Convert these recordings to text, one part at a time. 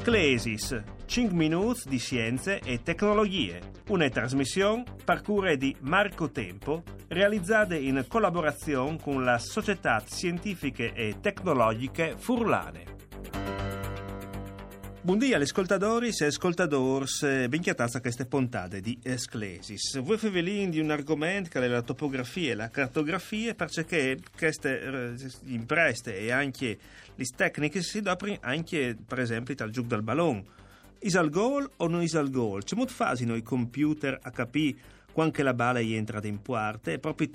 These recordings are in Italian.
Sclesis, 5 minuti di scienze e tecnologie, una trasmissione parcure di Marco Tempo, realizzata in collaborazione con la Società Scientifiche e Tecnologiche Furlane. Buongiorno agli ascoltatori e ascoltatori, benchiatazza a queste puntate di Esclesis. Voi favelin di un argomento che è la topografia e la cartografia, perché queste eh, impreste e anche le tecniche si doprono anche, per esempio, dal gioco del ballone. Is al gol o non is al gol? C'è molto facile i computer a capire quando la balla è entrata in parte e proprio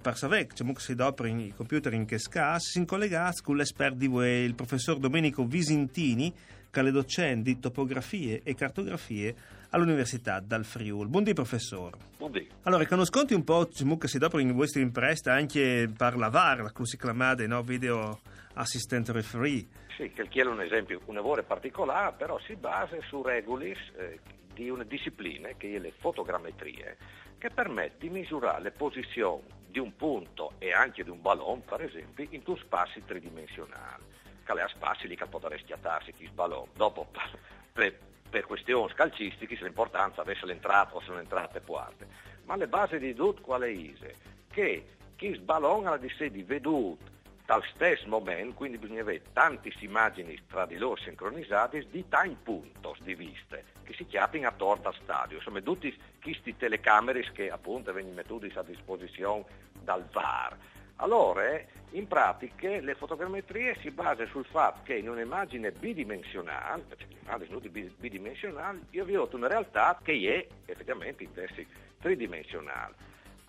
per sapere c'è molto si dopo i computer in che scas si collega con l'esperto di voi, il professor Domenico Visintini che è docente di topografie e cartografie all'Università dal Friul. Buondì professor. Buondì. Allora, conosconti un po' che si dopo in vostra impresta anche per la VAR, la cui si chiamate, no? Video Assistant Referee. Sì, che è un esempio, un lavoro particolare, però si basa su regole eh, di una disciplina che è le fotogrammetrie, che permette di misurare le posizioni di un punto e anche di un ballone, per esempio, in due spazi tridimensionali che le spazi lì che potrà schiattarsi chi sballò. Dopo, per, per questioni calcistiche, l'importanza avesse l'entrata o se non entrate parte. Ma le basi di tutto quale è? Che chi sballona ha di sé di veduto dal stesso momento, quindi bisogna avere tante immagini tra di loro sincronizzate di time puntos di viste che si chiamano attorno al stadio. Insomma, tutti questi telecamere che appunto vengono messi a disposizione dal VAR. Allora, in pratica, le fotogrammetrie si basano sul fatto che in un'immagine bidimensionale, perché l'immagine sono bidimensionali, io vi ho una realtà che è effettivamente in termini tridimensionali.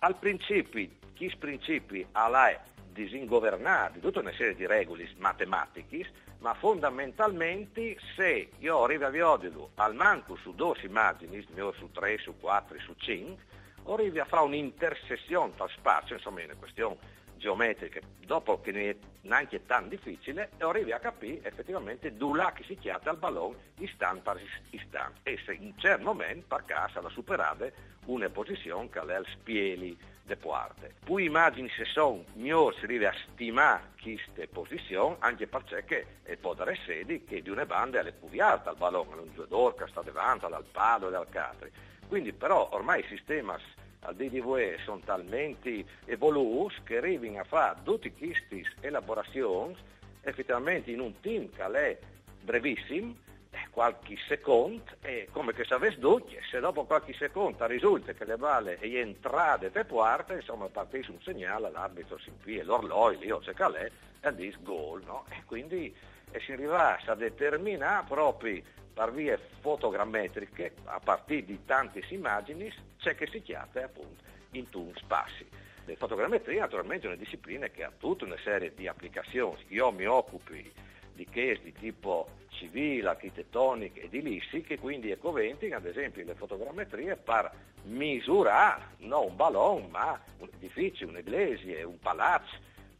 Al principio, chi principi alla disingovernati, tutta una serie di regole matematiche, ma fondamentalmente se io arrivo a Viodilo al manco su due immagini, su tre, su quattro, su cinque, arrivi a fare un'intersezione tra spazio, insomma è una questione geometriche, dopo che ne è neanche tan difficile, arrivi a capire effettivamente dove che si chiama il ballone istante per istante. E se in un certo momento, per caso, la superate una posizione che è il spieli de parte. Poi immagini se sono migliori si a stimare queste posizioni, anche perché è può dare sedi che di una banda è più alta il ballone, un giocatore che sta davanti dal palo e dal catri. Quindi però ormai il sistema al DDV sono talmente evoluti che arrivano a fare tutte queste elaborazioni effettivamente in un team che è brevissimo qualche secondo e come che sapesse tutti, se dopo qualche secondo risulta che le balle è entrate per parte, insomma partisse un segnale, l'arbitro si impie l'orologio, lì o c'è calè e dice gol, no? E quindi e si arriva a determinare proprio per vie fotogrammetriche, a partire di tante immagini, c'è che si chiama appunto in tun spassi. Le fotogrammetrie naturalmente è una disciplina che ha tutta una serie di applicazioni. Io mi occupo di case di tipo civile, architettonico, edilizio, che quindi è coventi, ad esempio, le fotogrammetrie per misurare non un ballone, ma un edificio, un'iglesia, un palazzo,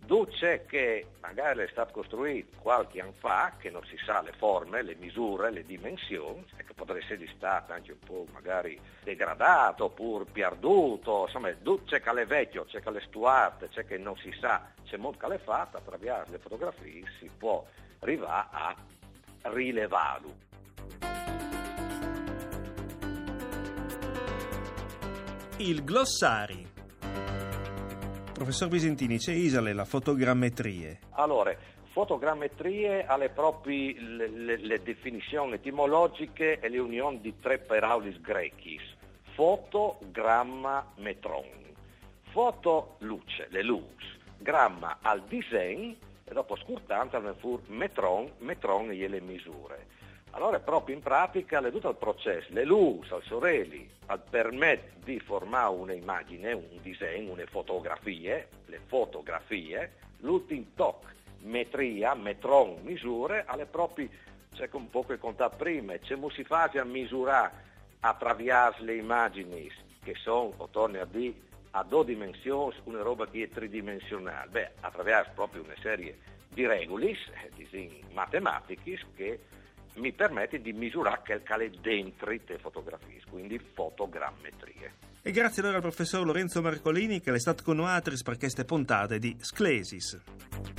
Duce che magari è stato costruito qualche anno fa, che non si sa le forme, le misure, le dimensioni, e che potrebbe essere stato anche un po' magari degradato oppure perduto, insomma, c'è che è vecchio, c'è che è stuato, c'è che non si sa, c'è molto che è fatto, attraverso le fotografie si può arrivare a rilevarlo. Il glossari Professor Visentini, c'è Isale la fotogrammetrie. Allora, fotogrammetrie alle proprie le, le, le definizioni etimologiche e le unioni di tre paraulis grechis. Foto, gramma, metron. Foto, luce, le luz. Gramma al disegno e dopo scurtanza ne metron, metron e le misure. Allora proprio in pratica le tutto il processo, le luci, al sorelli, permette di formare un'immagine, un disegno, une fotografie, le fotografie, l'ultimo tocco, metria, metron, misure, alle proprie, c'è un po' che conta prima, c'è si fa a misurare attraverso le immagini che sono, o torni a dire, a due dimensioni, una roba che è tridimensionale, beh, attraverso proprio una serie di regole, eh, di matematiche che mi permette di misurare che è dentro le fotografie, quindi fotogrammetrie. E grazie allora al professor Lorenzo Marcolini che è stato con noi per queste puntate di Sclesis.